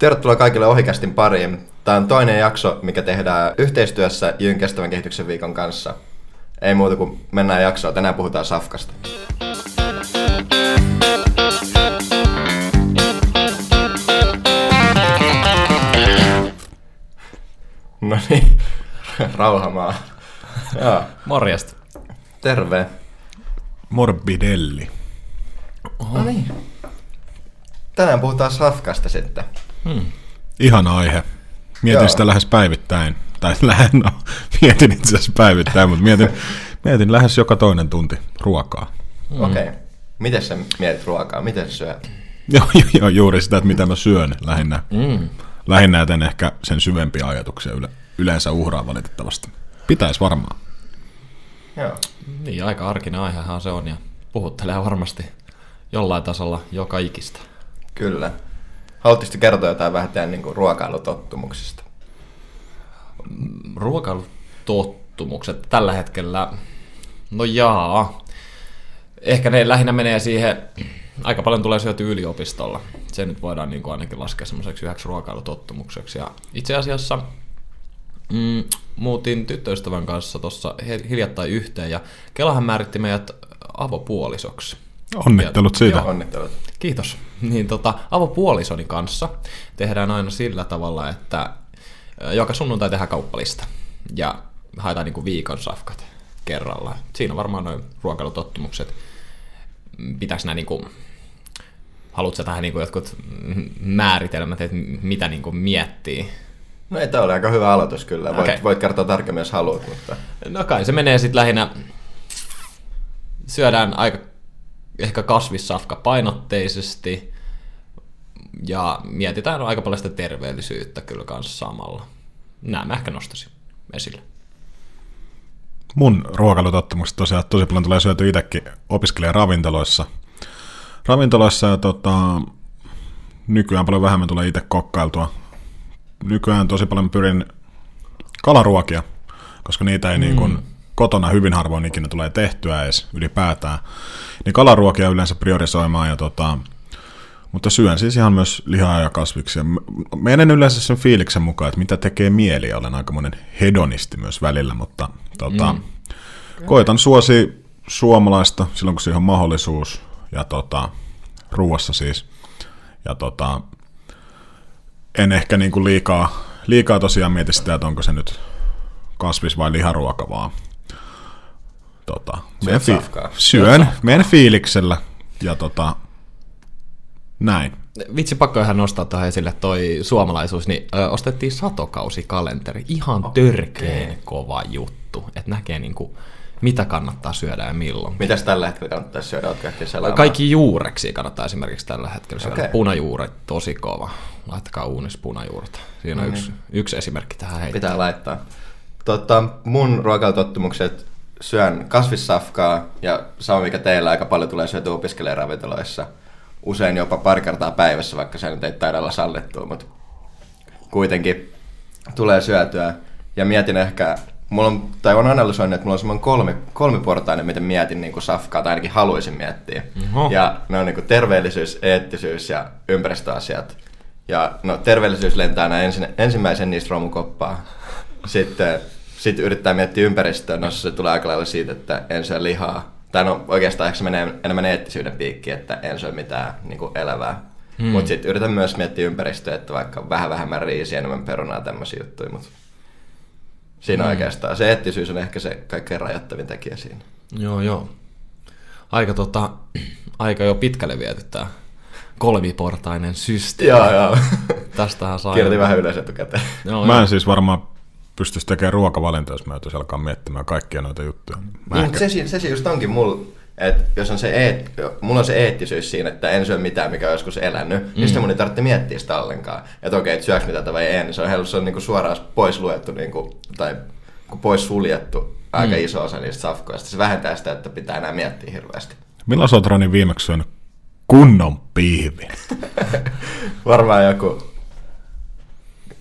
Tervetuloa kaikille Ohikästin pariin. Tämä on toinen jakso, mikä tehdään yhteistyössä Jyn kestävän kehityksen viikon kanssa. Ei muuta kuin mennään jaksoon. Tänään puhutaan safkasta. No niin, rauhamaa. Joo, Morjesta. terve. Morbidelli. No niin. Tänään puhutaan safkasta sitten. Ihana aihe. Mietin Joo. sitä lähes päivittäin. Tai lähes, no, mietin itse asiassa päivittäin, mutta mietin, mietin lähes joka toinen tunti ruokaa. Mm. Okei. Okay. Miten sä mietit ruokaa? Miten sä syöt? Joo, joo, joo, juuri sitä, että mitä mä syön lähinnä. Mm. Lähinnä joten ehkä sen syvempiä ajatuksia yle, yleensä uhraa valitettavasti. Pitäisi varmaan. Joo. Niin, aika arkinen aihehan se on ja puhuttelee varmasti jollain tasolla joka ikistä. Kyllä. Haluaisitko kertoa jotain vähän teidän niin ruokailutottumuksista? Ruokailutottumukset tällä hetkellä, no jaa, ehkä ne lähinnä menee siihen, aika paljon tulee syöty yliopistolla. Se nyt voidaan niin kuin ainakin laskea semmoiseksi yhdeksi ruokailutottumukseksi. Ja itse asiassa mm, muutin tyttöystävän kanssa tuossa hiljattain yhteen ja Kelahan määritti meidät avopuolisoksi. Onnittelut siitä. Joo. Onnittelut. Kiitos. Niin tota, avopuolisoni kanssa tehdään aina sillä tavalla, että joka sunnuntai tehdään kauppalista ja haetaan niinku viikon safkat kerralla. Siinä on varmaan noin ruokailutottumukset. Pitäisi nämä niinku, haluatko tähän niinku jotkut määritelmät, että mitä niinku miettii? No ei, tämä oli aika hyvä aloitus kyllä. Voit, Okei. voit kertoa tarkemmin, jos haluat, mutta... No kai se menee sitten lähinnä, syödään aika ehkä kasvissafka painotteisesti ja mietitään aika paljon sitä terveellisyyttä kyllä kanssa samalla. Nämä mä ehkä nostaisin esille. Mun ruokailutottumukset tosiaan tosi paljon tulee syöty itsekin opiskelijan ravintoloissa. Ravintoloissa ja tota, nykyään paljon vähemmän tulee itse kokkailtua. Nykyään tosi paljon pyrin kalaruokia, koska niitä ei mm. niin kuin kotona hyvin harvoin ikinä tulee tehtyä edes ylipäätään. Niin kalaruokia yleensä priorisoimaan ja tota, mutta syön siis ihan myös lihaa ja kasviksia. Menen yleensä sen fiiliksen mukaan, että mitä tekee mieli, olen aikamoinen hedonisti myös välillä, mutta tota, mm. koitan suosi suomalaista silloin, kun siihen on mahdollisuus, ja tota, ruuassa siis. Ja tota, en ehkä niinku liikaa, liikaa tosiaan mieti sitä, että onko se nyt kasvis- vai liharuoka, vaan tota, menen safkaa. syön, menen fiiliksellä, ja tota, näin. Vitsi, pakko ihan nostaa tähän esille toi suomalaisuus, niin ö, ostettiin satokausikalenteri. Ihan törkeen kova juttu, että näkee niinku, mitä kannattaa syödä ja milloin. Mitäs tällä hetkellä kannattaisi syödä? Oletko ehtinyt selaamaan? Kaikki juureksi kannattaa esimerkiksi tällä hetkellä syödä. Okay. Punajuuret, tosi kova. Laittakaa uunissa punajuuret. Siinä on yksi, yksi esimerkki tähän heittää. Pitää laittaa. Tota, mun ruokailutottumukset syön kasvissafkaa ja sama mikä teillä aika paljon tulee syötyä opiskelijaravintoloissa. Usein jopa pari kertaa päivässä, vaikka se nyt ei taida olla sallittua, mutta kuitenkin tulee syötyä. Ja mietin ehkä, mulla on, tai on analysoinut, että mulla on semmoinen kolmi, kolmiportainen, miten mietin niin kuin safkaa, tai ainakin haluaisin miettiä. Oho. Ja ne on niin kuin terveellisyys, eettisyys ja ympäristöasiat. Ja no, terveellisyys lentää aina ensin, ensimmäisen niistä romukoppaa. Sitten sit yrittää miettiä ympäristöä, no se tulee aika lailla siitä, että en syö lihaa. Tai no oikeastaan ehkä se menee enemmän eettisyyden piikkiin, että en syö mitään niin kuin elävää. Hmm. Mutta sitten yritän myös miettiä ympäristöä, että vaikka vähän vähemmän riisiä, enemmän perunaa, tämmöisiä juttuja. Mutta siinä hmm. oikeastaan se eettisyys on ehkä se kaikkein rajoittavin tekijä siinä. Joo, joo. Aika, tota, aika jo pitkälle viety tää kolmiportainen systeemi. Joo, joo. Tästähän saa... Kirjoitin vähän ylös etukäteen. Joo, Mä joo. en siis varmaan pystyisi tekemään ruokavalintoja, jos mä joutuisin alkaa miettimään kaikkia noita juttuja. Mä Niin, ehkä, se, se, se just onkin mulla, että jos on se eet, mulla on se eettisyys siinä, että en syö mitään, mikä on joskus elänyt, mm. niin sitten mun ei tarvitse miettiä sitä ollenkaan. Että okei, että syöks mitä vai ei, niin se on, se on niinku suoraan pois luettu, niinku, tai pois suljettu aika mm. iso osa niistä safkoista. Se vähentää sitä, että pitää enää miettiä hirveästi. milloin sä oot Rani viimeksi syönyt kunnon piivin? Varmaan joku...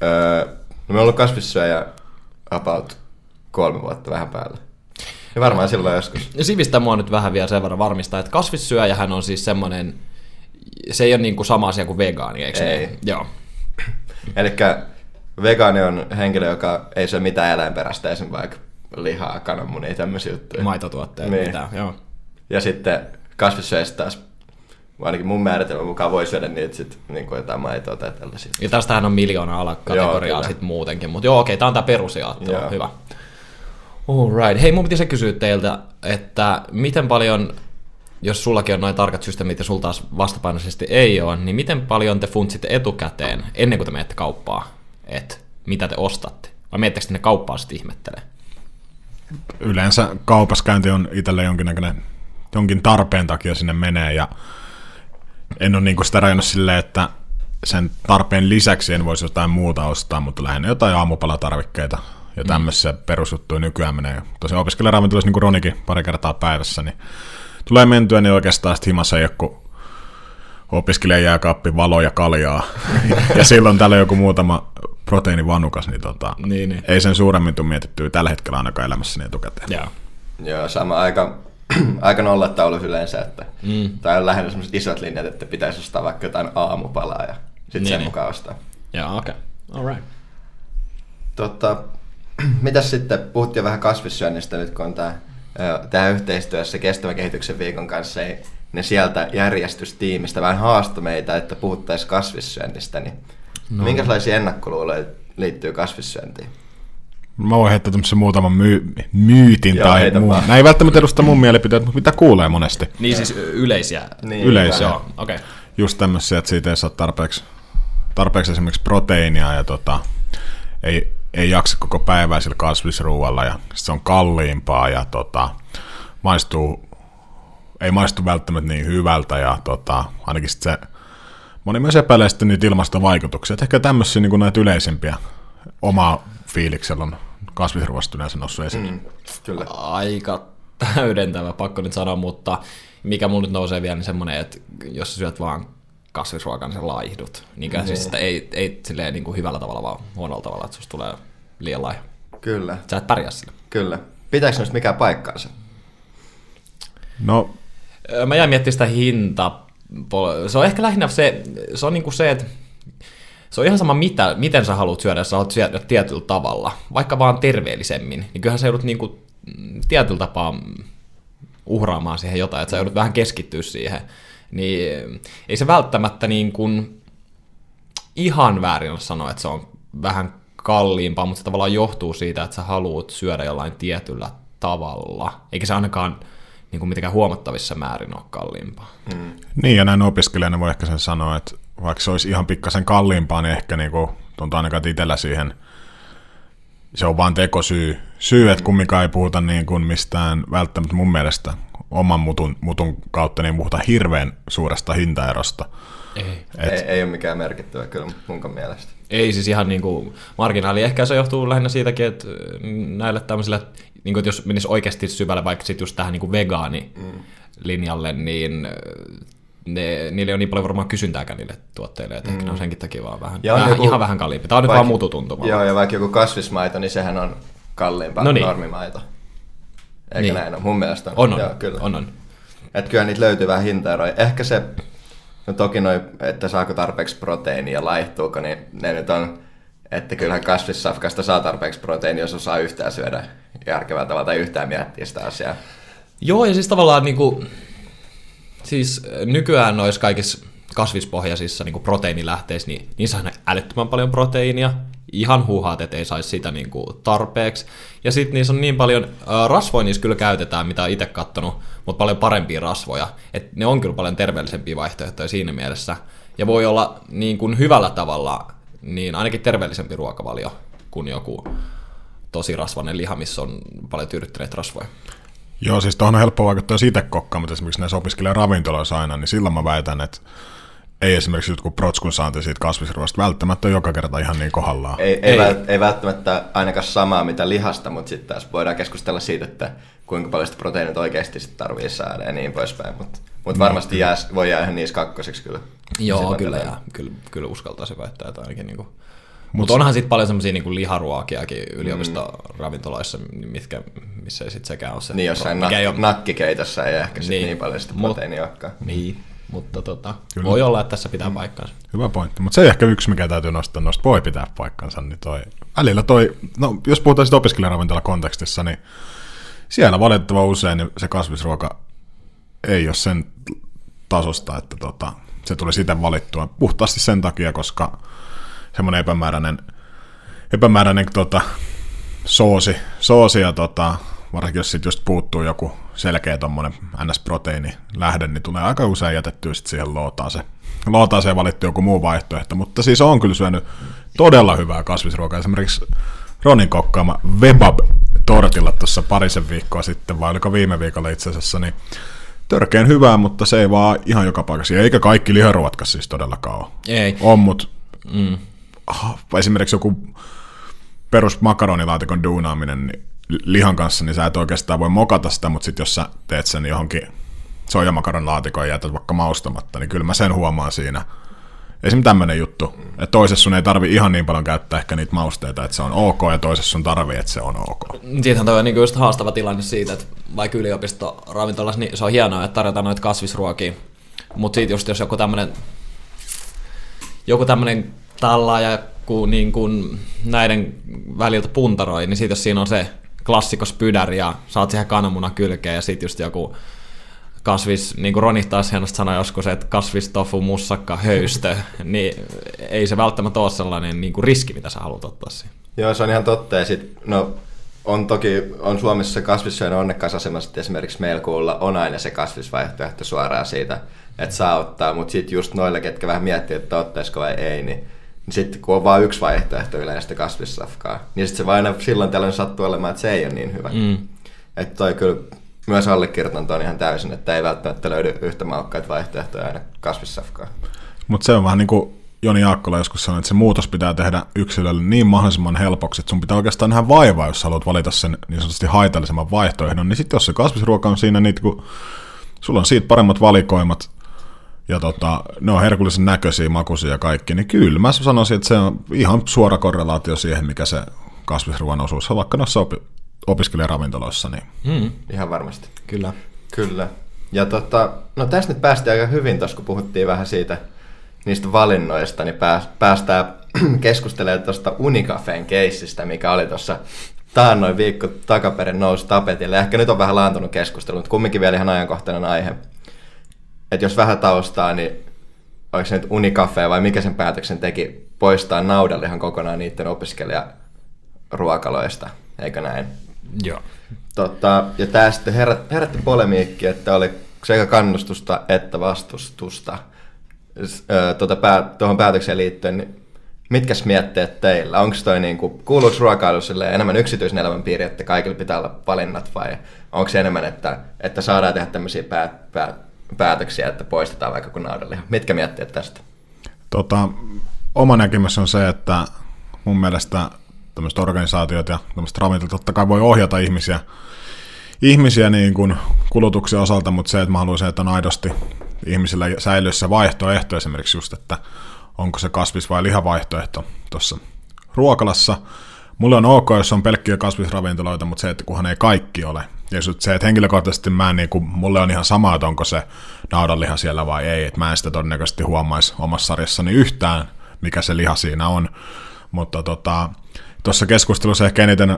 Öö, no me on ollut kasvissyöjä about kolme vuotta vähän päällä. Ja varmaan silloin joskus. Ja sivistä mua nyt vähän vielä sen verran varmistaa, että kasvissyöjähän on siis semmoinen, se ei ole niin kuin sama asia kuin vegaani, eikö Ei. niin? Joo. Eli vegaani on henkilö, joka ei syö mitään eläinperäistä, esimerkiksi vaikka lihaa, kananmunia, tämmöisiä juttuja. Maitotuotteet, Niin. mitä, joo. Ja sitten kasvissyöjistä taas, ainakin mun määritelmän mukaan voi syödä niitä sit, niin kuin jotain maitoa tai tällaisia. Ja tästähän on miljoona alakategoriaa sitten muutenkin, mutta joo okei, tää on tää perusjaottelu, Joo. hyvä. Alright. Hei, mun piti se kysyä teiltä, että miten paljon, jos sullakin on noin tarkat systeemit ja sulta taas vastapainoisesti ei ole, niin miten paljon te funtsitte etukäteen, ennen kuin te menette kauppaan, että mitä te ostatte? Vai menettekö sinne kauppaan sitten ihmettelee? Yleensä kaupaskäynti on itselle jonkinnäköinen, jonkin tarpeen takia sinne menee ja en ole niinku sitä rajannut silleen, että sen tarpeen lisäksi en voisi jotain muuta ostaa, mutta lähinnä jotain aamupalatarvikkeita ja tämmöisiä mm. perusjuttuja nykyään menee. Tosiaan opiskelijaravintolassa, niin kuin Ronikin pari kertaa päivässä, niin tulee mentyä, niin oikeastaan sitten himassa ei ole kuin opiskelijajääkaappi, valo ja kaljaa. ja silloin täällä joku muutama proteiinivanukas, niin, tota, Niin, niin. ei sen suuremmin tule mietittyä tällä hetkellä ainakaan elämässäni etukäteen. Joo. Joo, sama aika, aika nollataulus yleensä, että mm. tai on lähinnä sellaiset isot linjat, että pitäisi ostaa vaikka jotain aamupalaa ja sitten Niin, sen niin. mukaan ostaa. Joo, okei. Okay. Alright. Tota, mitäs sitten, puhuttiin vähän kasvissyönnistä nyt, kun on tämä, tämä yhteistyössä kestävän kehityksen viikon kanssa, ei, ne sieltä järjestystiimistä vähän haastoi meitä, että puhuttaisiin kasvissyönnistä, niin no. minkälaisia ennakkoluuloja liittyy kasvissyöntiin? Mä voin heittää tämmöisen muutaman myy- myytin Joo, tai muun. vaan. Nämä ei välttämättä edusta mun mielipiteet, mutta mitä kuulee monesti. Niin siis yleisiä. Niin, Yleisiä. Joo, okei. Okay. Just tämmöisiä, että siitä ei saa tarpeeksi, tarpeeksi esimerkiksi proteiinia ja tota, ei, ei jaksa koko päivää sillä kasvisruualla ja se on kalliimpaa ja tota, maistuu, ei maistu välttämättä niin hyvältä ja tota, ainakin sit se, moni myös epäilee sitten niitä ilmastovaikutuksia. Et ehkä tämmöisiä niin näitä yleisimpiä omaa fiiliksellä on kasvisruoasta yleensä noussut esiin. Mm, kyllä. aika täydentävä, pakko nyt sanoa, mutta mikä mulla nyt nousee vielä, niin semmoinen, että jos syöt vaan kasvisruokaa, niin sä laihdut. Niin mm. siis sitä ei, ei silleen niin kuin hyvällä tavalla, vaan huonolla tavalla, että susta tulee liian laiha. Kyllä, Sä et pärjää sillä. kyllä. Pitääkö noista mikään paikkaansa? No, Mä jäin miettimään sitä hinta. Se on ehkä lähinnä se, se on niinku se, että se on ihan sama, mitä, miten sä haluat syödä, jos sä haluat syödä tietyllä tavalla, vaikka vaan terveellisemmin, niin kyllähän sä joudut niinku mm, tietyllä tapaa uhraamaan siihen jotain, että sä joudut vähän keskittyä siihen. Niin ei se välttämättä niin kuin ihan väärin sanoa, että se on vähän kalliimpaa, mutta se tavallaan johtuu siitä, että sä haluat syödä jollain tietyllä tavalla, eikä se ainakaan niin kuin mitenkään huomattavissa määrin ole kalliimpaa. Mm. Niin, ja näin opiskelijana voi ehkä sen sanoa, että vaikka se olisi ihan pikkasen kalliimpaa, niin ehkä niinku, tuntuu ainakaan itsellä siihen, se on vaan tekosyy, syy, että kumminkaan ei puhuta niin kuin mistään välttämättä mun mielestä oman mutun, mutun kautta, niin puhutaan hirveän suuresta hintaerosta. Ei. Et, Ei, ei ole mikään merkittävä kyllä munkaan mielestä. Ei siis ihan niin kuin marginaali. Ehkä se johtuu lähinnä siitäkin, että näille tämmöisille, niin kuin, että jos menisi oikeasti syvälle vaikka sit just tähän niin kuin vegaanilinjalle, niin ne, niille on niin paljon varmaan kysyntääkään niille tuotteille, että ehkä ne on senkin takia vaan vähän, Ja on vähän joku- ihan vähän kalliimpi. Tämä on nyt Vaikka- vaan mututuntuma. Joo, ja vaikka joku kasvismaito, niin sehän on kalliimpaa No kuin niin. normimaito. Eikö Niin. näin ole? Mun mielestä on. On, on, Joo, kyllä. on, on. Että kyllä niitä löytyy vähän hintaeroja. Ehkä se, no toki noi, että saako tarpeeksi proteiinia laihtuuko, niin ne nyt on, että kyllähän kasvissafkasta saa tarpeeksi proteiinia, jos osaa yhtään syödä järkevällä tavalla tai yhtään miettiä sitä asiaa. Joo, ja siis tavallaan niinku, siis nykyään noissa kaikissa kasvispohjaisissa niinku proteiinilähteissä, niin niissä on älyttömän paljon proteiinia. Ihan huuhaat, että ei saisi sitä niinku tarpeeksi. Ja sitten niissä on niin paljon, ää, rasvoja niissä kyllä käytetään, mitä itse kattonut, mutta paljon parempia rasvoja. Et ne on kyllä paljon terveellisempiä vaihtoehtoja siinä mielessä. Ja voi olla niin kuin hyvällä tavalla, niin ainakin terveellisempi ruokavalio kuin joku tosi rasvainen liha, missä on paljon tyydyttäneitä rasvoja. Joo, siis tuohon on helppo vaikuttaa itse kokkaan, mutta esimerkiksi näissä opiskelee ravintoloissa aina, niin silloin mä väitän, että ei esimerkiksi jotkut protskun saanti siitä kasvisruoasta välttämättä joka kerta ihan niin kohdallaan. Ei, ei, Ei. ei. ei välttämättä ainakaan samaa mitä lihasta, mutta sitten taas voidaan keskustella siitä, että kuinka paljon sitä proteiinit oikeasti sit tarvii saada ja niin poispäin. Mutta mut varmasti jää, voi jää ihan niissä kakkoseksi kyllä. Joo, kyllä, ja kyllä, kyllä uskaltaisin väittää, että ainakin niinku... Mutta onhan sitten paljon semmoisia niinku liharuokiakin yliopistoravintoloissa, mitkä, missä ei sitten sekään ole se... Niin jossain nak- ole- nakkikeitossa ei ehkä sit Niin. niin, paljon sitä Mut- olekaan. Niin. Mutta tota, Kyllä. voi olla, että tässä pitää paikkaansa. Hyvä pointti, mutta se ehkä yksi, mikä täytyy nostaa, noista voi pitää paikkansa, niin toi, välillä toi, no jos puhutaan sitten opiskelijaravintola kontekstissa, niin siellä valitettavan usein niin se kasvisruoka ei ole sen tasosta, että tota, se tuli sitä valittua puhtaasti sen takia, koska semmoinen epämääräinen, epämääräinen tota, soosi, soosi ja tota, varsinkin jos sit just puuttuu joku selkeä tommonen NS-proteiini lähde, niin tulee aika usein jätettyä sit siihen lootaaseen. Lootaaseen valittu joku muu vaihtoehto, mutta siis on kyllä syönyt todella hyvää kasvisruokaa. Esimerkiksi Ronin kokkaama Webab tortilla tuossa parisen viikkoa sitten, vai oliko viime viikolla itse asiassa, niin törkeän hyvää, mutta se ei vaan ihan joka paikassa. Eikä kaikki liharuotkaan siis todellakaan ole. Ei. On, mutta Mm. Ah, esimerkiksi joku perus makaronilaatikon duunaaminen niin lihan kanssa, niin sä et oikeastaan voi mokata sitä, mutta sitten jos sä teet sen johonkin soijamakaronilaatikon ja jätät vaikka maustamatta, niin kyllä mä sen huomaan siinä. Esimerkiksi tämmöinen juttu, että toisessa sun ei tarvi ihan niin paljon käyttää ehkä niitä mausteita, että se on ok, ja toisessa sun tarvii, että se on ok. Siitähän toi on niinku just haastava tilanne siitä, että vaikka yliopistoravintolassa, niin se on hienoa, että tarjotaan noita kasvisruokia. Mutta siitä just jos joku tämmönen, joku tallaaja, kun niin kun näiden väliltä puntaroi, niin siitä jos siinä on se klassikos pydäri ja saat siihen kananmunan kylkeen ja sitten just joku kasvis, niin kuin Roni taas hienosti sanoi joskus, että kasvistofu, mussakka, höystö, niin ei se välttämättä ole sellainen niin kuin riski, mitä sä haluat ottaa siihen. Joo, se on ihan totta. Ja sit, no, on toki on Suomessa kasvissyöjän onnekkaassa asemassa, että esimerkiksi meillä kuulla on aina se kasvisvaihtoehto suoraan siitä, että saa ottaa, mutta sitten just noille, ketkä vähän miettii, että ottaisiko vai ei, niin, niin sitten kun on vain yksi vaihtoehto yleistä kasvissafkaa, niin sitten se vaan aina silloin tällöin sattuu olemaan, että se ei ole niin hyvä. Mm. Että toi kyllä myös allekirjoitan ton ihan täysin, että ei välttämättä löydy yhtä maukkaita vaihtoehtoja aina kasvissafkaa. Mutta se on vähän niin kuin Joni Jaakkola joskus sanoi, että se muutos pitää tehdä yksilölle niin mahdollisimman helpoksi, että sun pitää oikeastaan nähdä vaivaa, jos haluat valita sen niin sanotusti haitallisemman vaihtoehdon. Niin sitten jos se kasvisruoka on siinä, niin kun sulla on siitä paremmat valikoimat, ja tota, ne on herkullisen näköisiä, makuisia ja kaikki, niin kyllä mä sanoisin, että se on ihan suora korrelaatio siihen, mikä se kasvisruoan osuus on, vaikka noissa opi- opiskelijaravintoloissa. Niin. Mm. Ihan varmasti. Kyllä. Kyllä. Ja tota, no tässä nyt päästiin aika hyvin tuossa, kun puhuttiin vähän siitä niistä valinnoista, niin pääs, päästään keskustelemaan tuosta Unicafeen keissistä, mikä oli tuossa taannoin viikko takaperin nousi tapetille. Ehkä nyt on vähän laantunut keskustelu, mutta kumminkin vielä ihan ajankohtainen aihe. Että jos vähän taustaa, niin oliko se nyt Unicafe vai mikä sen päätöksen teki poistaa naudanlihan kokonaan niiden opiskelijaruokaloista, eikö näin? Joo. Tota, ja tämä sitten herät, herätti polemiikki, että oli sekä kannustusta että vastustusta tuota pää, tuohon päätökseen liittyen. Niin mitkäs mietteet teillä? Onko toi niinku, kuuluuko ruokailu enemmän yksityisen elämän piiri, että kaikilla pitää olla valinnat vai onko se enemmän, että, että saadaan tehdä tämmöisiä pää, pää, päätöksiä, että poistetaan vaikka kun naudanliha? Mitkä mietteet tästä? Tota, oma näkemys on se, että mun mielestä tämmöiset organisaatiot ja tämmöiset ravintolat totta kai voi ohjata ihmisiä, ihmisiä niin kuin kulutuksen osalta, mutta se, että mä haluaisin, että on aidosti ihmisillä säilyy se vaihtoehto esimerkiksi just, että onko se kasvis- vai lihavaihtoehto tuossa ruokalassa. Mulle on ok, jos on pelkkiä kasvisravintoloita, mutta se, että kunhan ei kaikki ole. Ja se, että henkilökohtaisesti mä niin kuin, mulle on ihan sama, että onko se naudanliha siellä vai ei. Että mä en sitä todennäköisesti huomaisi omassa sarjassani yhtään, mikä se liha siinä on. Mutta tota, tuossa keskustelussa ehkä eniten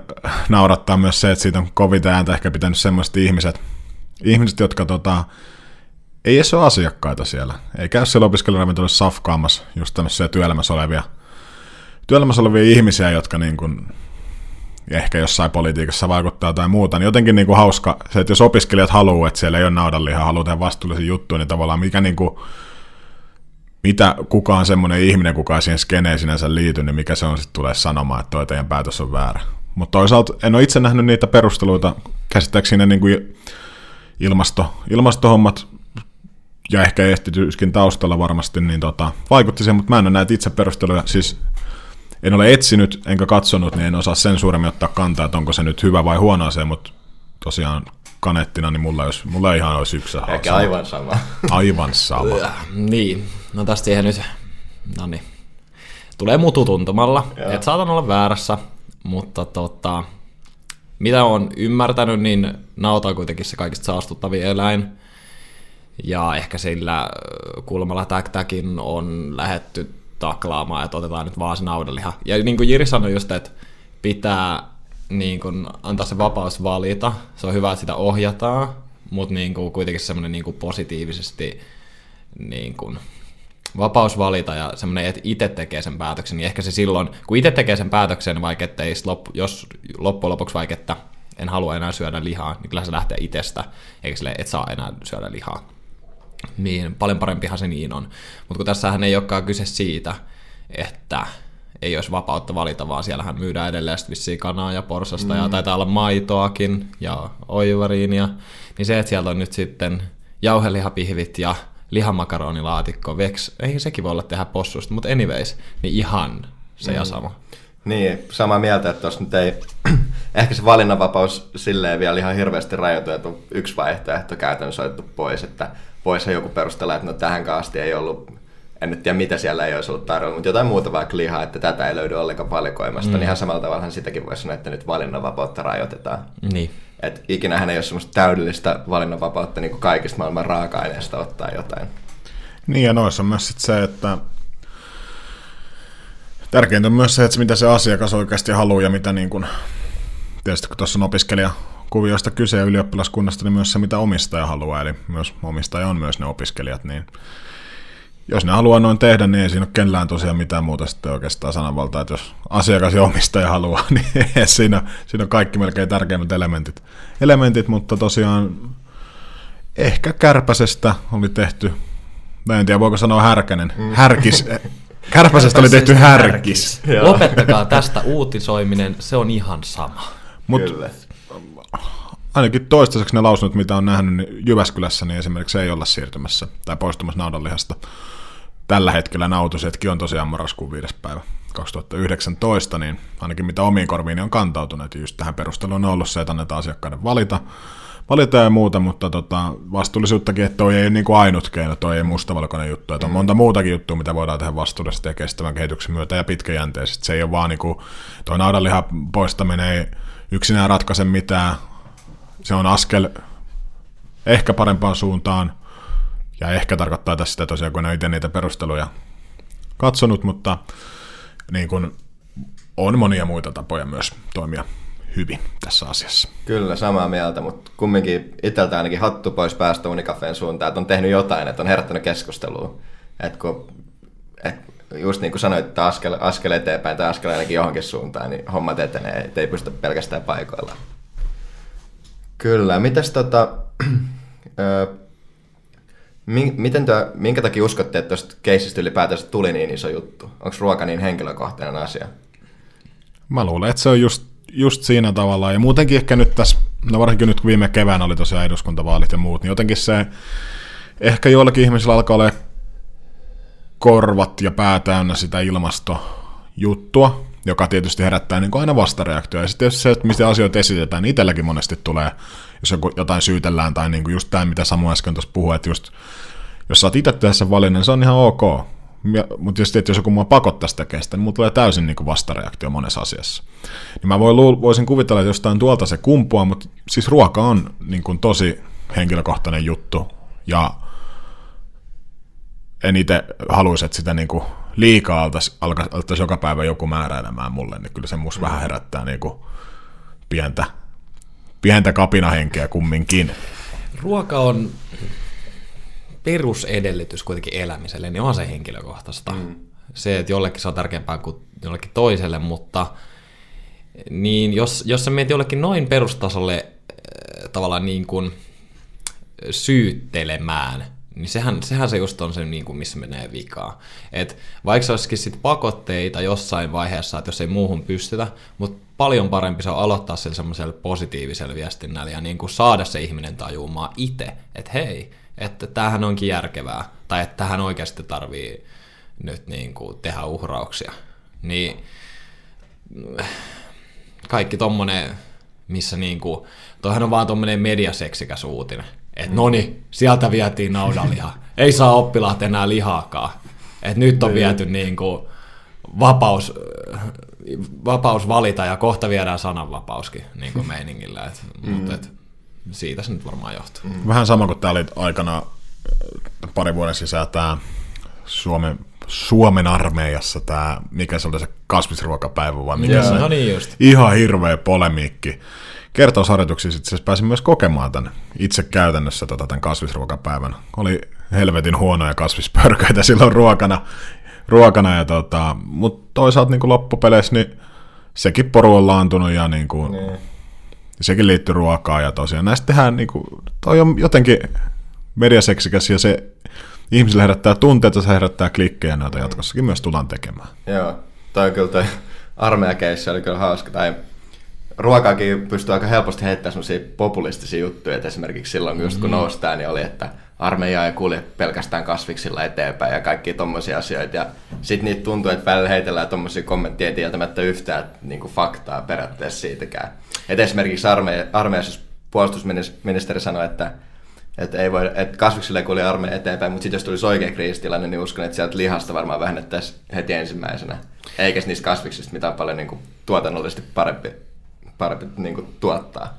naurattaa myös se, että siitä on kovin ääntä ehkä pitänyt semmoiset ihmiset, ihmiset jotka tota, ei edes ole asiakkaita siellä. Ei käy siellä opiskelijaravintolassa safkaamassa just tämmöisiä työelämässä olevia, työelämässä olevia ihmisiä, jotka niin kuin, ehkä jossain politiikassa vaikuttaa tai muuta, niin jotenkin niin kuin hauska se, että jos opiskelijat haluaa, että siellä ei ole naudanlihaa, haluaa tehdä vastuullisia juttuja, niin tavallaan mikä niin kuin, mitä kukaan semmoinen ihminen, kuka siihen skeneen sinänsä liity, niin mikä se on sitten tulee sanomaan, että toi teidän päätös on väärä. Mutta toisaalta en ole itse nähnyt niitä perusteluita, käsittääkseni niin kuin ilmasto, ilmastohommat ja ehkä ehtityskin taustalla varmasti, niin tota, vaikutti siihen, mutta mä en ole näitä itse perusteluja, siis en ole etsinyt enkä katsonut, niin en osaa sen suuremmin ottaa kantaa, että onko se nyt hyvä vai huono asia, mutta tosiaan kanettina, niin mulla, olisi, mulla ihan olisi yksi Ehkä aivan sama. Aivan sama. Niin, no tästä siihen nyt, no niin, tulee mutu tuntumalla, että saatan olla väärässä, mutta tota, mitä on ymmärtänyt, niin nauta on kuitenkin se kaikista saastuttavin eläin. Ja ehkä sillä kulmalla täktäkin on lähetty taklaamaan, että otetaan nyt vaan se naudanliha. Ja niin kuin Jiri sanoi just, että pitää niin kuin antaa se vapaus valita. Se on hyvä, että sitä ohjataan, mutta niin kuin kuitenkin semmoinen niin kuin positiivisesti niin kuin vapaus valita ja semmoinen, että itse tekee sen päätöksen, niin ehkä se silloin, kun itse tekee sen päätöksen, vaikka ettei loppu, jos loppujen lopuksi vaikka, että en halua enää syödä lihaa, niin kyllä se lähtee itsestä, eikä sille, et saa enää syödä lihaa. Niin paljon parempihan se niin on. Mutta kun tässähän ei olekaan kyse siitä, että ei olisi vapautta valita, vaan siellähän myydään edelleen vissiin kanaa ja porsasta mm. ja taitaa olla maitoakin ja oivariinia. Niin se, että sieltä on nyt sitten jauhelihapihvit ja lihamakaroniilaatikko, veks, ei sekin voi olla tehdä possusta, mutta anyways, niin ihan se mm. ja sama. Niin, samaa mieltä, että tuossa nyt ei, ehkä se valinnanvapaus silleen vielä ihan hirveästi rajoitu, että on yksi vaihtoehto käytännössä otettu pois, että voisi joku perustella, että no tähän asti ei ollut, en nyt tiedä mitä siellä ei olisi ollut tarjolla, mutta jotain muuta vaikka lihaa, että tätä ei löydy ollenkaan valikoimasta, mm. niin ihan samalla tavalla sitäkin voisi sanoa, että nyt valinnanvapautta rajoitetaan. Niin. Et ikinähän ei ole semmoista täydellistä valinnanvapautta niin kuin kaikista maailman raaka-aineista ottaa jotain. Niin ja noissa on myös sit se, että tärkeintä on myös se, että mitä se asiakas oikeasti haluaa ja mitä niin kuin, tietysti kun tuossa on opiskelija kuvioista kyse ja ylioppilaskunnasta, niin myös se, mitä omistaja haluaa, eli myös omistaja on myös ne opiskelijat, niin jos ne haluaa noin tehdä, niin ei siinä ole kenellään tosiaan mitään muuta sitten oikeastaan sananvaltaa, että jos asiakas ja omistaja haluaa, niin siinä, siinä on kaikki melkein tärkeimmät elementit. elementit mutta tosiaan ehkä kärpäsestä oli tehty, en tiedä voiko sanoa härkänen, mm. härkis, Kärpäsestä oli tehty härkis. härkis. Lopettakaa tästä uutisoiminen, se on ihan sama. Mut Kyllä. Ainakin toistaiseksi ne lausunnot, mitä on nähnyt niin Jyväskylässä, niin esimerkiksi ei olla siirtymässä tai poistumassa naudanlihasta. Tällä hetkellä nautusetkin on tosiaan marraskuun viides päivä 2019, niin ainakin mitä omiin korviin on kantautunut, just tähän perusteluun on ollut se, että annetaan asiakkaiden valita, valita ja muuta, mutta tota, vastuullisuuttakin, että toi ei ole niin kuin ainut keino, toi ei mustavalkoinen juttu, että on monta muutakin juttua, mitä voidaan tehdä vastuullisesti ja kestävän kehityksen myötä ja pitkäjänteisesti. Se ei ole vaan niin kuin, toi naudanlihan poistaminen ei yksinään ratkaise mitään, se on askel ehkä parempaan suuntaan, ja ehkä tarkoittaa tässä sitä tosiaan, kun en itse niitä perusteluja katsonut, mutta niin kuin on monia muita tapoja myös toimia hyvin tässä asiassa. Kyllä, samaa mieltä, mutta kumminkin itseltä ainakin hattu pois päästä Unicafeen suuntaan, että on tehnyt jotain, että on herättänyt keskustelua. Että kun, et just niin kuin sanoit, että askel, askel eteenpäin tai askel ainakin johonkin suuntaan, niin hommat etenee, ettei pysty pelkästään paikoilla. Kyllä, mitäs tota, miten tuo, minkä takia uskotte, että tuosta keisistä ylipäätänsä tuli niin iso juttu? Onko ruoka niin henkilökohtainen asia? Mä luulen, että se on just just siinä tavalla. Ja muutenkin ehkä nyt tässä, no varsinkin nyt kun viime keväänä oli tosiaan eduskuntavaalit ja muut, niin jotenkin se ehkä joillakin ihmisillä alkaa olla korvat ja pää täynnä sitä ilmastojuttua, joka tietysti herättää niin kuin aina vastareaktioja. Ja sitten se, että mistä asioita esitetään, niin itselläkin monesti tulee, jos jotain syytellään, tai niin kuin just tämä, mitä Samu äsken tuossa puhui, että just, jos sä oot itse tehdä sen valinnan, niin se on ihan ok. Mutta että jos joku mua pakottaisi tekemään sitä, niin mulla tulee täysin niin kuin vastareaktio monessa asiassa. Niin mä voisin kuvitella, että jostain tuolta se kumpua, mutta siis ruoka on niin kuin tosi henkilökohtainen juttu, ja en itse haluaisi, että sitä niin kuin liikaa altaisi, altaisi joka päivä joku määräilemään mulle, niin kyllä se mus mm. vähän herättää niin kuin pientä, pientä kapinahenkeä kumminkin. Ruoka on perusedellytys kuitenkin elämiselle, niin on se henkilökohtaista. Mm. Se, että jollekin se on tärkeämpää kuin jollekin toiselle, mutta niin jos, jos sä menet jollekin noin perustasolle äh, tavallaan niin kuin syyttelemään, niin sehän, sehän se just on se, niin kuin, missä menee vikaa. Et vaikka se olisikin sit pakotteita jossain vaiheessa, että jos ei muuhun pystytä, mutta paljon parempi se on aloittaa sillä semmoisella positiivisella viestinnällä ja niin kuin saada se ihminen tajumaan itse, että hei, että tämähän onkin järkevää, tai että tähän oikeasti tarvii nyt niin kuin tehdä uhrauksia. Niin kaikki tommonen, missä niin kuin, toihan on vaan tommonen mediaseksikäs uutinen. Että noni, sieltä vietiin naudanliha. Ei saa oppilaat enää lihaakaan. Että nyt on niin. viety niin kuin vapaus, vapaus valita ja kohta viedään sananvapauskin niin kuin meiningillä. Et, mm. Mutta et, siitä se nyt varmaan johtuu. Mm. Vähän sama kuin tämä oli aikana pari vuoden sisään tämä Suomen, Suomen armeijassa tämä, mikä se oli se kasvisruokapäivä vai mikä Joo, se, no niin just. ihan hirveä polemiikki. Kertausharjoituksissa itse asiassa pääsin myös kokemaan tämän itse käytännössä tota, tämän kasvisruokapäivän. Oli helvetin huonoja kasvispörköitä silloin ruokana, ruokana ja tota, mutta toisaalta niin loppupeleissä niin sekin poru on laantunut ja niin kuin, Niin. sekin liittyy ruokaan ja tosiaan näistä tehdään, niin kuin, toi on jotenkin mediaseksikäs ja se ihmisille herättää tunteita, se herättää klikkejä, näitä jatkossakin myös tullaan tekemään. Joo, toi kyllä toi armeijakeissi oli kyllä hauska. Tai ruokaakin pystyy aika helposti heittämään semmoisia populistisia juttuja, että esimerkiksi silloin just kun nousi tää, niin oli, että armeija ei kulje pelkästään kasviksilla eteenpäin ja kaikki tommosia asioita. Ja sit niitä tuntuu, että välillä heitellään tommosia kommentteja tietämättä yhtään niin faktaa periaatteessa siitäkään. Et esimerkiksi armeija, armeijassa puolustusministeri sanoi, että että, ei voi, että kasviksilla ei kulje armeija eteenpäin, mutta sitten jos tulisi oikea kriisitilanne, niin uskon, että sieltä lihasta varmaan vähennettäisiin heti ensimmäisenä. Eikä niistä kasviksista, mitä on paljon niin kuin, tuotannollisesti parempi, parempi niin kuin, tuottaa.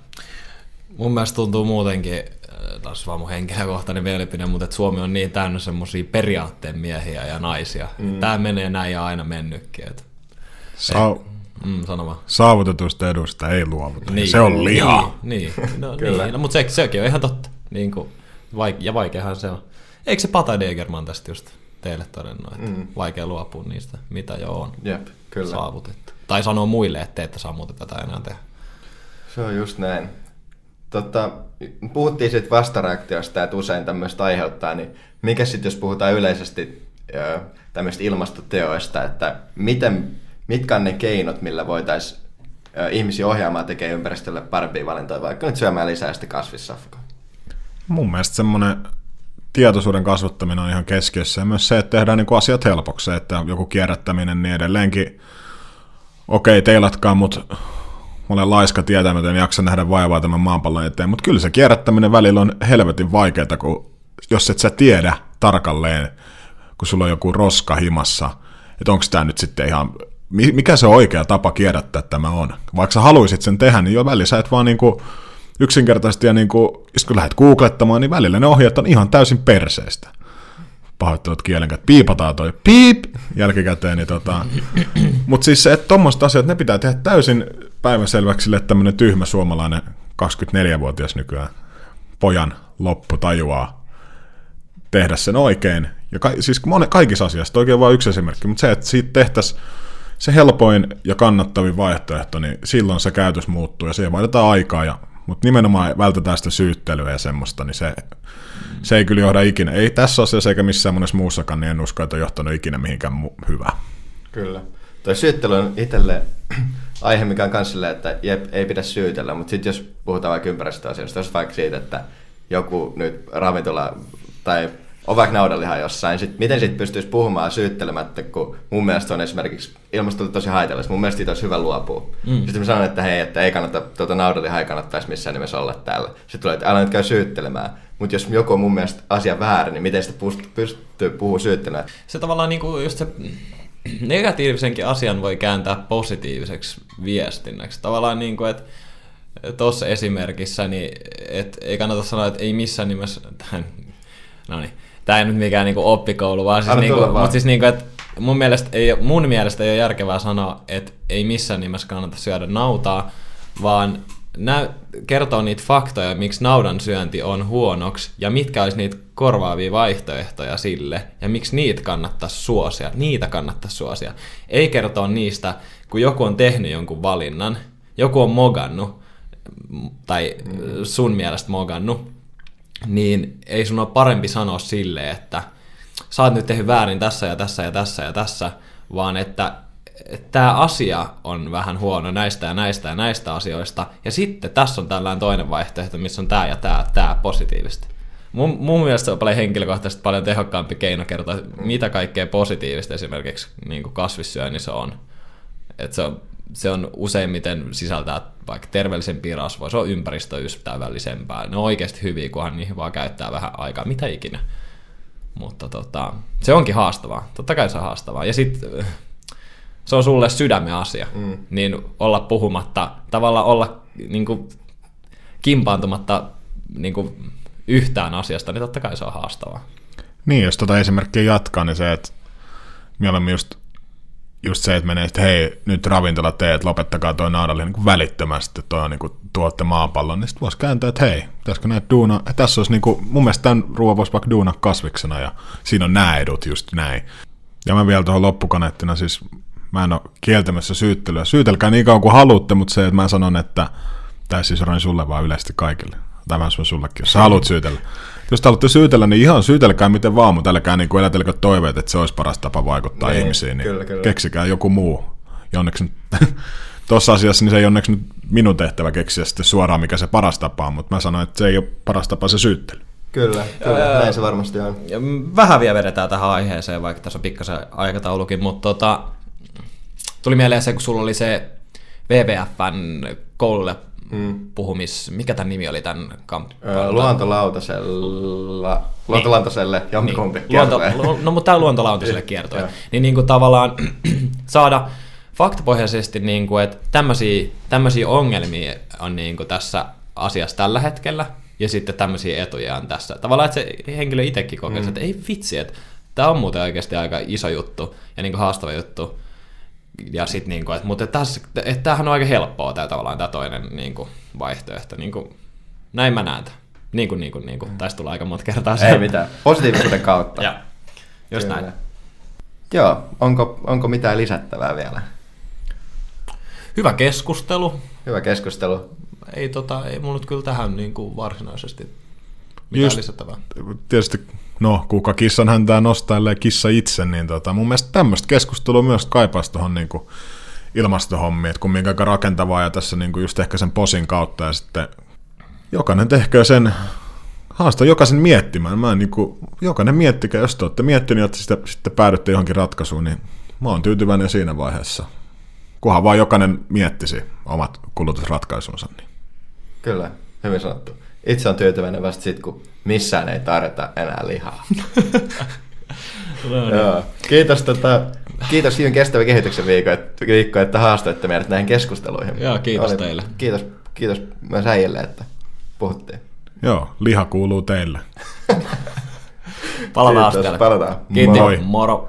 Mun mielestä tuntuu muutenkin, äh, taas vaan mun henkilökohtainen mielipide, mutta että Suomi on niin täynnä semmosia periaatteen miehiä ja naisia. Mm. Tää menee näin ja aina mennytkin. Et, Sa- mm, sano vaan. saavutetusta edusta ei luovuta. Niin, se on liha. Niin, niin. No, niin. no mutta se, sekin on ihan totta. Niin kuin, vaik- ja vaikeahan se on. Eikö se Pata Degerman tästä just teille todennut, että mm. vaikea luopua niistä, mitä jo on Jep, kyllä. saavutettu. Tai sanoo muille, että te ette saa muuta tätä enää tehdä. Se on just näin. Totta, puhuttiin siitä vastareaktiosta, että usein tämmöistä aiheuttaa, niin mikä sitten, jos puhutaan yleisesti tämmöistä ilmastoteoista, että miten, mitkä on ne keinot, millä voitaisiin ihmisiä ohjaamaan tekemään ympäristölle parempia valintoja, vaikka nyt syömään lisää sitä kasvissafkaa? Mun mielestä semmoinen tietoisuuden kasvattaminen on ihan keskiössä ja myös se, että tehdään niin asiat helpoksi, että joku kierrättäminen niin edelleenkin, okei okay, teilatkaan, mutta olen laiska tietämätön, jaksa nähdä vaivaa tämän maapallon eteen, mutta kyllä se kierrättäminen välillä on helvetin vaikeaa, kun jos et sä tiedä tarkalleen, kun sulla on joku roska himassa, että onko tämä nyt sitten ihan, mikä se oikea tapa kierrättää tämä on. Vaikka sä haluaisit sen tehdä, niin jo välillä sä et vaan niinku yksinkertaisesti ja niinku, jos kun lähdet googlettamaan, niin välillä ne ohjeet on ihan täysin perseestä. Pahoittelut kielen, että piipataan toi piip jälkikäteen. Niin tota. Mutta siis se, että tuommoiset asiat, ne pitää tehdä täysin päivänselväksi sille, että tämmöinen tyhmä suomalainen 24-vuotias nykyään pojan loppu tajuaa tehdä sen oikein. Ja ka- siis monen, kaikissa asiassa, oikein vain yksi esimerkki, mutta se, että siitä tehtäisiin se helpoin ja kannattavin vaihtoehto, niin silloin se käytös muuttuu ja siihen vaihdetaan aikaa, ja, mutta nimenomaan vältetään sitä syyttelyä ja semmoista, niin se, se ei kyllä johda ikinä. Ei tässä asiassa eikä missään monessa muussakaan, niin en usko, että on johtanut ikinä mihinkään mu- hyvää. Kyllä. Toi syyttely on itselle aihe, mikä on myös silleen, että jep, ei pidä syytellä, mutta sitten jos puhutaan vaikka ympäristöasioista, jos vaikka siitä, että joku nyt ravintola tai naudanliha jossain, sit, miten siitä pystyisi puhumaan syyttelemättä, kun mun mielestä on esimerkiksi ilmasto tosi haitallista, mun mielestä siitä olisi hyvä luopua. Mm. Sitten mä sanon, että hei, että ei kannata, tuota naudanlihaa ei kannattaisi missään nimessä olla täällä. Sitten tulee, että älä nyt käy syyttelemään. Mutta jos joku on mun mielestä asia väärin, niin miten sitä pystyy puhua syyttelemään? Se tavallaan niinku just se negatiivisenkin asian voi kääntää positiiviseksi viestinnäksi. Tavallaan niin kuin, että tuossa esimerkissä, niin et ei kannata sanoa, että ei missään nimessä, no niin, tämä ei nyt mikään niinku oppikoulu, vaan siis, niinku, vaan. Siis niinku, että mun mielestä, ei, mun mielestä ei ole järkevää sanoa, että ei missään nimessä kannata syödä nautaa, vaan nä- kertoo niitä faktoja, miksi naudan syönti on huonoksi ja mitkä olisi niitä korvaavia vaihtoehtoja sille ja miksi niitä kannattaisi suosia. Niitä kannattaisi suosia. Ei kertoa niistä, kun joku on tehnyt jonkun valinnan, joku on mogannut, tai sun mielestä mogannut, niin ei sun ole parempi sanoa sille, että sä oot nyt tehnyt väärin tässä ja tässä ja tässä ja tässä, vaan että tämä asia on vähän huono näistä ja näistä ja näistä asioista, ja sitten tässä on tällainen toinen vaihtoehto, missä on tämä ja tämä, tämä positiivista. Mun, mun mielestä se on paljon henkilökohtaisesti paljon tehokkaampi keino kertoa, mitä kaikkea positiivista esimerkiksi niin kasvissyönnissä on. Et se on. Se on useimmiten sisältää vaikka terveellisempiä rasvoja, se on ympäristöystävällisempää. Ne on oikeasti hyviä, kunhan niihin vaan käyttää vähän aikaa, mitä ikinä. Mutta tota, se onkin haastavaa. Totta kai se on haastavaa. Ja sitten se on sulle sydämen asia, mm. niin olla puhumatta, tavallaan olla niin kuin, kimpaantumatta niin kuin, yhtään asiasta, niin totta kai se on haastavaa. Niin, jos tota esimerkkiä jatkaa, niin se, että mieluummin just, just se, että menee, että hei, nyt ravintola teet, lopettakaa toi naudalli niin välittömästi, toi on niin tuotte maapallon, niin sitten voisi kääntää, että hei, pitäisikö näitä duuna, tässä olisi niin kuin, mun mielestä tämän ruoan voisi vaikka duuna kasviksena, ja siinä on nämä edut just näin. Ja mä vielä tuohon loppukaneettina, siis mä en ole kieltämässä syyttelyä. Syytelkää niin kauan kuin haluatte, mutta se, että mä sanon, että, tai siis Roin sulle vaan yleisesti kaikille. Tai mä sanon sullekin, jos sä haluat syytellä. Jos te haluatte syytellä, niin ihan syytelkää miten vaan, mutta älkää niin elätelkö toiveet, että se olisi paras tapa vaikuttaa Niin, ihmisiin. Niin kyllä, kyllä. Keksikää joku muu. Ja onneksi tuossa asiassa niin se ei onneksi nyt minun tehtävä keksiä sitten suoraan, mikä se paras tapa on, mutta mä sanoin, että se ei ole paras tapa se syyttely. Kyllä, kyllä, näin se varmasti on. Ja vähän vielä vedetään tähän aiheeseen, vaikka tässä on pikkasen aikataulukin, mutta tota, tuli mieleen se, kun sulla oli se WWFn koululle mm. puhumis... Mikä tämän nimi oli tämän kampanjan? Öö, Luontolautasella, luontolautaselle jompikumpi Niin, luonto, no mutta tämä luontolautaselle kiertue. Joo. Niin, niin kuin tavallaan saada faktapohjaisesti, niin kuin, että tämmöisiä ongelmia on niin kuin tässä asiassa tällä hetkellä, ja sitten tämmöisiä etuja on tässä. Tavallaan, että se henkilö itsekin kokee, mm. että ei vitsi, että tämä on muuten oikeasti aika iso juttu ja niin kuin haastava juttu. Ja sit niin kuin, että, mutta tässä, että tämähän on aika helppoa tämä tavallaan tämä toinen niin kuin, vaihtoehto. Niin kuin, näin mä näen tämän. Niin kuin, niin kuin, niin kuin. Tästä tulee aika monta kertaa se. Ei mitään. Positiivisuuden kautta. Ja, just Kyllä. näin. Joo, onko, onko mitään lisättävää vielä? Hyvä keskustelu. Hyvä keskustelu. Ei, tota, ei mulla nyt kyllä tähän niin kuin varsinaisesti mitään Just- lisättävää. tietysti, no kuka kissan häntää nostaa, ellei kissa itse, niin tota, mun mielestä tämmöistä keskustelua myös kaipaisi tuohon niin ilmastohommiin, että kumminkin aika rakentavaa ja tässä niin kuin just ehkä sen posin kautta ja sitten jokainen tehkö sen, haasta jokaisen miettimään. Mä en niin kuin, jokainen miettikää, jos te olette miettinyt, että sitä, sitten päädytte johonkin ratkaisuun, niin mä oon tyytyväinen siinä vaiheessa. Kunhan vaan jokainen miettisi omat kulutusratkaisunsa. Niin. Kyllä, hyvin sanottu. Itse on tyytyväinen vasta sit, kun missään ei tarjota enää lihaa. Joo. Kiitos, tota, kiitos Jyyn kestävän kehityksen viikko, että, viikko, että haastoitte meidät näihin keskusteluihin. Joo, kiitos teille. Kiitos, kiitos myös äijille, että puhuttiin. Joo, liha kuuluu teille. Palataan Kiitos, sitten. palataan. Kiitos. Moi. Moro.